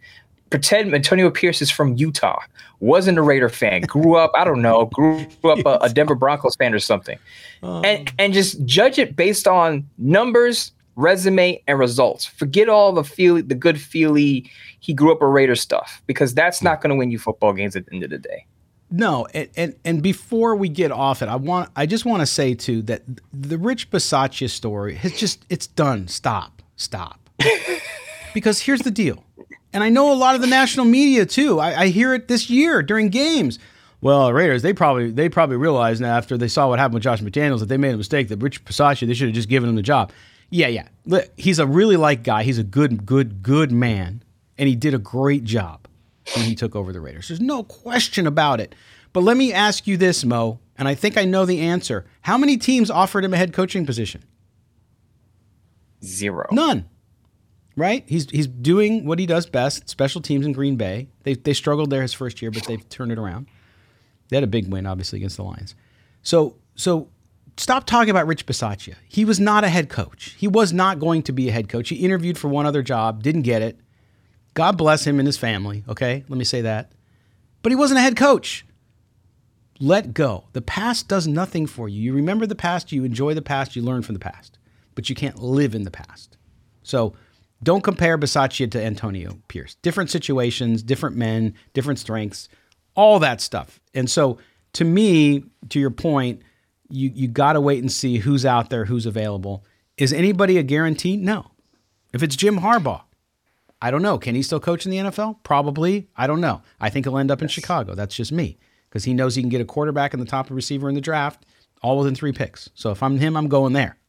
Pretend Antonio Pierce is from Utah, wasn't a Raider fan, grew up, I don't know, grew up a, a Denver Broncos fan or something. Um, and and just judge it based on numbers, resume, and results. Forget all the feel the good feely he grew up a Raider stuff because that's not going to win you football games at the end of the day. No, and, and and before we get off it, I want I just want to say too that the Rich Bisaccia story has just it's done. Stop, stop. because here's the deal, and I know a lot of the national media too. I, I hear it this year during games. Well, Raiders they probably they probably realized now after they saw what happened with Josh McDaniels that they made a mistake. That Rich Bisaccia they should have just given him the job. Yeah, yeah. Look, He's a really like guy. He's a good, good, good man, and he did a great job when he took over the Raiders. There's no question about it. But let me ask you this, Moe, and I think I know the answer. How many teams offered him a head coaching position? Zero. None. Right? He's he's doing what he does best, special teams in Green Bay. They they struggled there his first year, but they've turned it around. They had a big win, obviously, against the Lions. So so stop talking about Rich Bisaccia. He was not a head coach. He was not going to be a head coach. He interviewed for one other job, didn't get it. God bless him and his family, okay? Let me say that. But he wasn't a head coach. Let go. The past does nothing for you. You remember the past, you enjoy the past, you learn from the past, but you can't live in the past. So don't compare Bisaccia to Antonio Pierce. Different situations, different men, different strengths, all that stuff. And so to me, to your point, you you got to wait and see who's out there, who's available. Is anybody a guarantee? No. If it's Jim Harbaugh, I don't know. Can he still coach in the NFL? Probably. I don't know. I think he'll end up in Chicago. That's just me because he knows he can get a quarterback and the top receiver in the draft all within three picks. So if I'm him, I'm going there.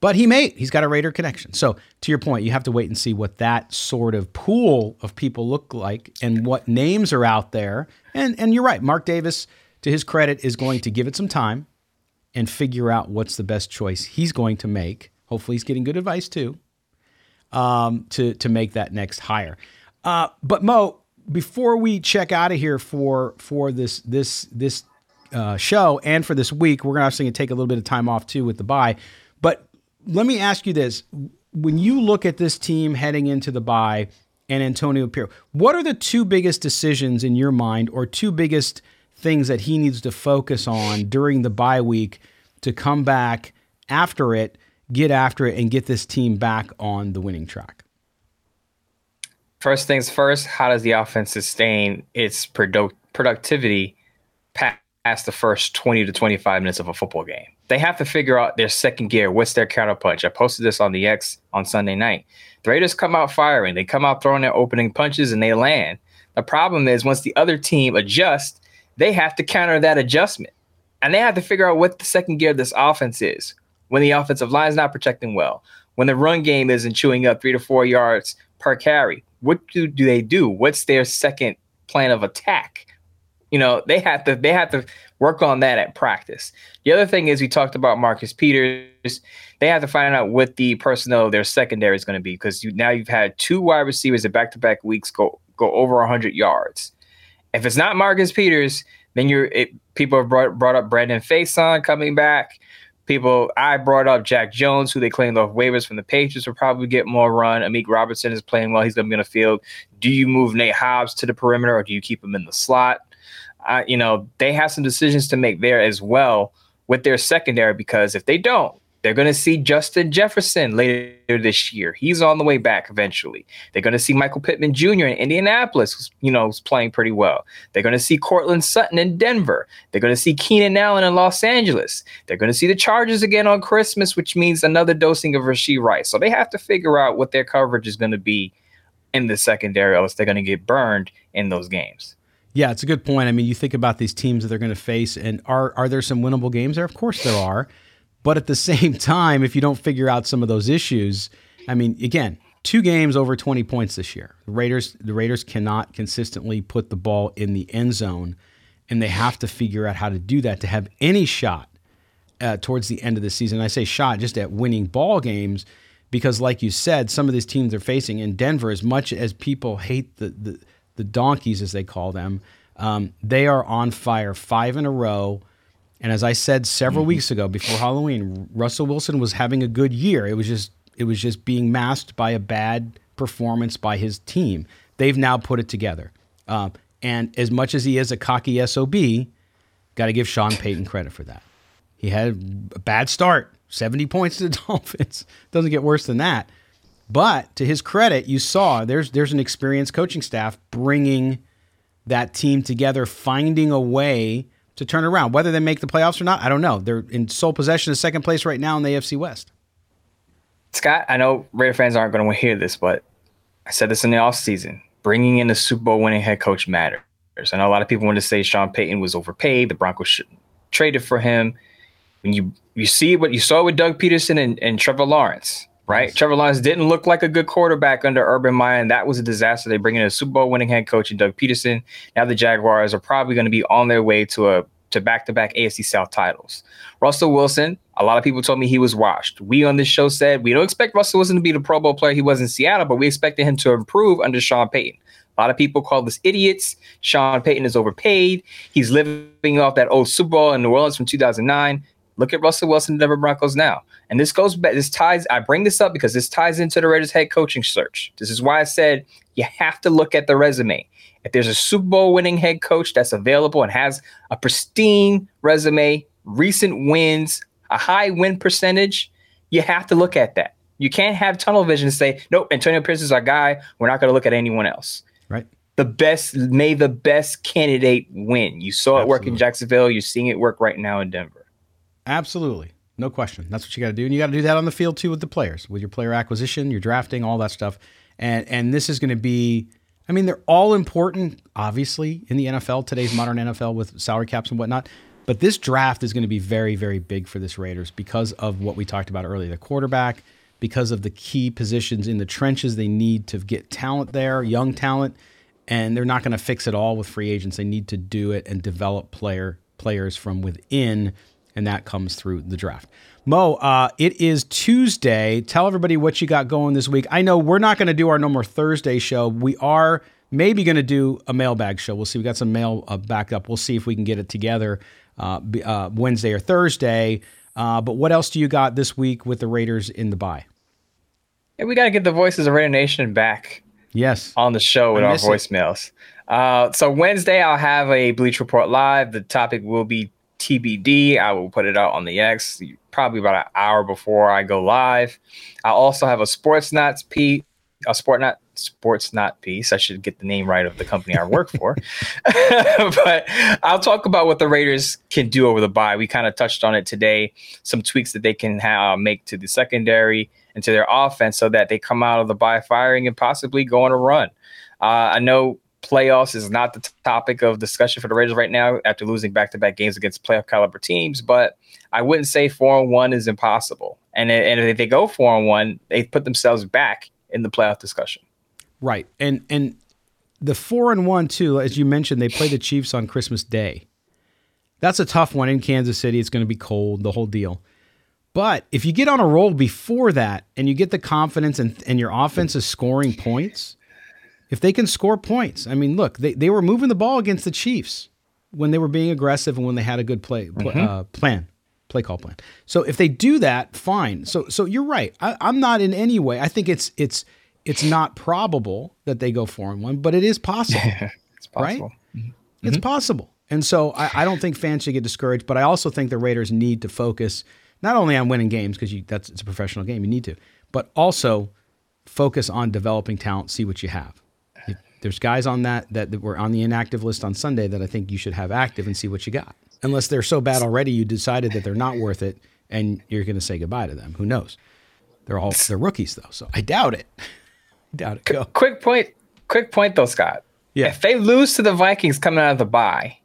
But he may. He's got a Raider connection. So to your point, you have to wait and see what that sort of pool of people look like and what names are out there. And and you're right. Mark Davis, to his credit, is going to give it some time and figure out what's the best choice he's going to make. Hopefully, he's getting good advice too um, to to make that next hire. Uh, but Moe, before we check out of here for for this this this uh, show and for this week, we're gonna obviously take a little bit of time off too with the bye. But let me ask you this: When you look at this team heading into the bye and Antonio Pierce, what are the two biggest decisions in your mind, or two biggest things that he needs to focus on during the bye week to come back after it, get after it, and get this team back on the winning track? First things first, how does the offense sustain its produ- productivity past the first 20 to 25 minutes of a football game? They have to figure out their second gear. What's their counterpunch? I posted this on the X on Sunday night. The Raiders come out firing. They come out throwing their opening punches and they land. The problem is once the other team adjusts, they have to counter that adjustment. And they have to figure out what the second gear of this offense is. When the offensive line is not protecting well, when the run game isn't chewing up three to four yards per carry, what do, do they do? What's their second plan of attack? you know, they have to they have to work on that at practice. The other thing is we talked about Marcus Peters. They have to find out what the personnel their secondary is going to be because you now you've had two wide receivers at back to back weeks go go over hundred yards. If it's not Marcus Peters, then you're it, people have brought brought up Brandon Facyson coming back. People, I brought up Jack Jones, who they claimed off waivers from the Patriots, will probably get more run. Amik Robertson is playing well; he's going to be on the field. Do you move Nate Hobbs to the perimeter, or do you keep him in the slot? Uh, you know, they have some decisions to make there as well with their secondary because if they don't, they're going to see Justin Jefferson later this year. He's on the way back eventually. They're going to see Michael Pittman Jr. in Indianapolis, who's, you know, who's playing pretty well. They're going to see Courtland Sutton in Denver. They're going to see Keenan Allen in Los Angeles. They're going to see the Chargers again on Christmas, which means another dosing of Rashee Rice. So they have to figure out what their coverage is going to be in the secondary, else they're going to get burned in those games. Yeah, it's a good point. I mean, you think about these teams that they're going to face, and are are there some winnable games there? Of course there are. But at the same time, if you don't figure out some of those issues, I mean, again, two games over 20 points this year. The Raiders, the Raiders cannot consistently put the ball in the end zone, and they have to figure out how to do that to have any shot uh, towards the end of the season. I say shot just at winning ball games because, like you said, some of these teams they're facing in Denver, as much as people hate the the, the donkeys as they call them, um, they are on fire five in a row. And as I said several mm-hmm. weeks ago before Halloween, Russell Wilson was having a good year. It was just it was just being masked by a bad performance by his team. They've now put it together. Uh, and as much as he is a cocky SOB, got to give Sean Payton credit for that. He had a bad start, 70 points to the Dolphins. Doesn't get worse than that. But to his credit, you saw there's there's an experienced coaching staff bringing that team together, finding a way to turn around. Whether they make the playoffs or not, I don't know. They're in sole possession of second place right now in the AFC West. Scott, I know Raider fans aren't going to hear this, but I said this in the offseason. Bringing in a Super Bowl winning head coach matters. I know a lot of people want to say Sean Payton was overpaid. The Broncos should traded for him. When you you see what you saw with Doug Pederson and, and Trevor Lawrence, right? Trevor Lawrence didn't look like a good quarterback under Urban Meyer, and that was a disaster. They bring in a Super Bowl winning head coach and Doug Pederson. Now the Jaguars are probably going to be on their way to a to back-to-back AFC South titles. Russell Wilson, a lot of people told me he was washed. We on this show said we don't expect Russell Wilson to be the Pro Bowl player he was in Seattle, but we expected him to improve under Sean Payton. A lot of people call this idiots. Sean Payton is overpaid. He's living off that old Super Bowl in New Orleans from 2009. Look at Russell Wilson, the Denver Broncos now. And this goes back, this ties, I bring this up because this ties into the Raiders head coaching search. This is why I said you have to look at the resume. If there's a Super Bowl winning head coach that's available and has a pristine resume, recent wins, a high win percentage, you have to look at that. You can't have tunnel vision and say, nope, Antonio Pierce is our guy. We're not going to look at anyone else. Right. The best, may the best candidate win. You saw Absolutely. it work in Jacksonville. You're seeing it work right now in Denver. Absolutely. No question. That's what you got to do. And you got to do that on the field too with the players, with your player acquisition, your drafting, all that stuff. And and this is going to be I mean, they're all important, obviously, in the NFL, today's modern NFL with salary caps and whatnot. But this draft is going to be very, very big for this Raiders because of what we talked about earlier the quarterback, because of the key positions in the trenches. They need to get talent there, young talent, and they're not going to fix it all with free agents. They need to do it and develop player players from within and that comes through the draft. Moe, uh, it is Tuesday. Tell everybody what you got going this week. I know we're not going to do our No More Thursday show. We are maybe going to do a mailbag show. We'll see. We got some mail uh, backed up. We'll see if we can get it together uh, uh, Wednesday or Thursday. Uh, but what else do you got this week with the Raiders in the bye? Yeah, we got to get the voices of Raider Nation back. Yes, on the show with our voicemails. Uh, so Wednesday, I'll have a Bleacher Report live. The topic will be TBD. I will put it out on the X probably about an hour before I go live. I also have a Sports Knots piece, a Sport Not Sportsnaut piece. I should get the name right of the company I work for. but I'll talk about what the Raiders can do over the bye. We kind of touched on it today. Some tweaks that they can have, make to the secondary and to their offense so that they come out of the bye firing and possibly go on a run. Uh, I know playoffs is not the topic of discussion for the Raiders right now after losing back-to-back games against playoff caliber teams. But I wouldn't say four and one is impossible. And and if they go four and one, they put themselves back in the playoff discussion. Right. And and the four and one too, as you mentioned, they play the Chiefs on Christmas Day. That's a tough one in Kansas City. It's going to be cold, the whole deal. But if you get on a roll before that and you get the confidence and, and your offense is scoring points, if they can score points, I mean, look, they, they were moving the ball against the Chiefs when they were being aggressive and when they had a good play, mm-hmm. uh, plan, play call plan. So if they do that, fine. So so you're right. I, I'm not in any way. I think it's it's it's not probable that they go four and one, but it is possible. it's possible. Right? Mm-hmm. It's possible. And so I, I, don't think fans should get discouraged, but I also think the Raiders need to focus not only on winning games because that's it's a professional game, you need to, but also focus on developing talent, see what you have. There's guys on that, that that were on the inactive list on Sunday that I think you should have active and see what you got. Unless they're so bad already, you decided that they're not worth it, and you're going to say goodbye to them. Who knows? They're all they're rookies though, so I doubt it. doubt it. Go. Quick point. Quick point though, Scott. Yeah. If they lose to the Vikings coming out of the bye,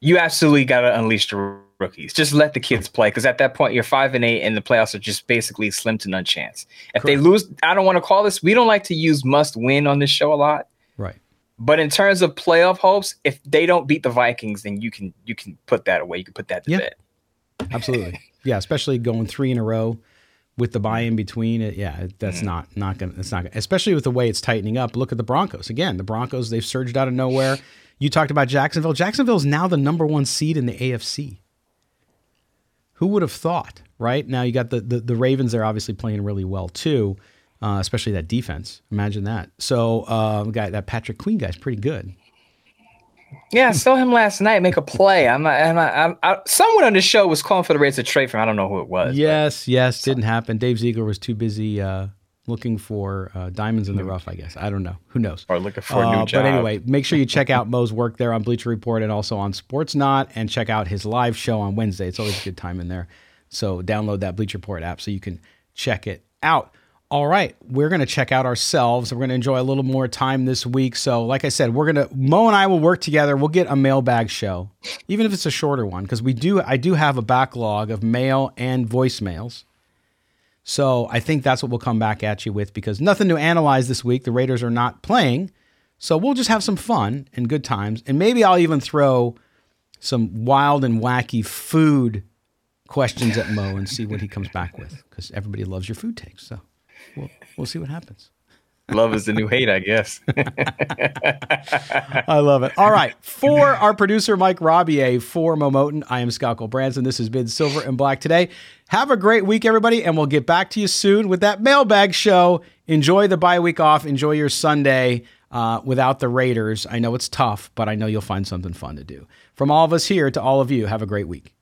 you absolutely got to unleash the rookies. Just let the kids play because at that point you're five and eight, and the playoffs are just basically slim to none chance. If Correct. they lose, I don't want to call this. We don't like to use must win on this show a lot. Right. But in terms of playoff hopes, if they don't beat the Vikings, then you can you can put that away. You can put that to yeah. bed. Absolutely. yeah, especially going three in a row with the bye in between it. Yeah, that's mm. not not gonna. It's not gonna, especially with the way it's tightening up. Look at the Broncos again. The Broncos they've surged out of nowhere. You talked about Jacksonville. Jacksonville is now the number one seed in the AFC. Who would have thought, right? Now you got the, the, the Ravens, they're obviously playing really well too, uh, especially that defense. Imagine that. So, uh, guy, that Patrick Queen guy's pretty good. Yeah, I saw him last night make a play. I'm, I'm, I'm, I'm, someone on the show was calling for the Raiders to trade for him. I don't know who it was. Yes, yes, didn't happen. Dave Ziegler was too busy uh, looking for uh, diamonds in the rough, I guess. I don't know. Who knows? Or looking for a new uh, job. But anyway, make sure you check out Moe's work there on Bleacher Report and also on Sportsnaut and check out his live show on Wednesday. It's always a good time in there. So download that Bleacher Report app so you can check it out. All right, we're going to check out ourselves. We're going to enjoy a little more time this week. So, like I said, we're going to Moe and I will work together. We'll get a mailbag show, even if it's a shorter one, because we do. I do have a backlog of mail and voicemails. So I think that's what we'll come back at you with because nothing to analyze this week. The Raiders are not playing. So we'll just have some fun and good times. And maybe I'll even throw some wild and wacky food questions at Moe and see what he comes back with because everybody loves your food takes. So we'll, see what happens. Love is the new hate, I guess. I love it. All right. For our producer, Mike Robier, for Moe Moton, I am Scott Gulbransen. This has been Silver and Black today. Have a great week, everybody, and we'll get back to you soon with that mailbag show. Enjoy the bye week off. Enjoy your Sunday uh, without the Raiders. I know it's tough, but I know you'll find something fun to do. From all of us here to all of you, have a great week.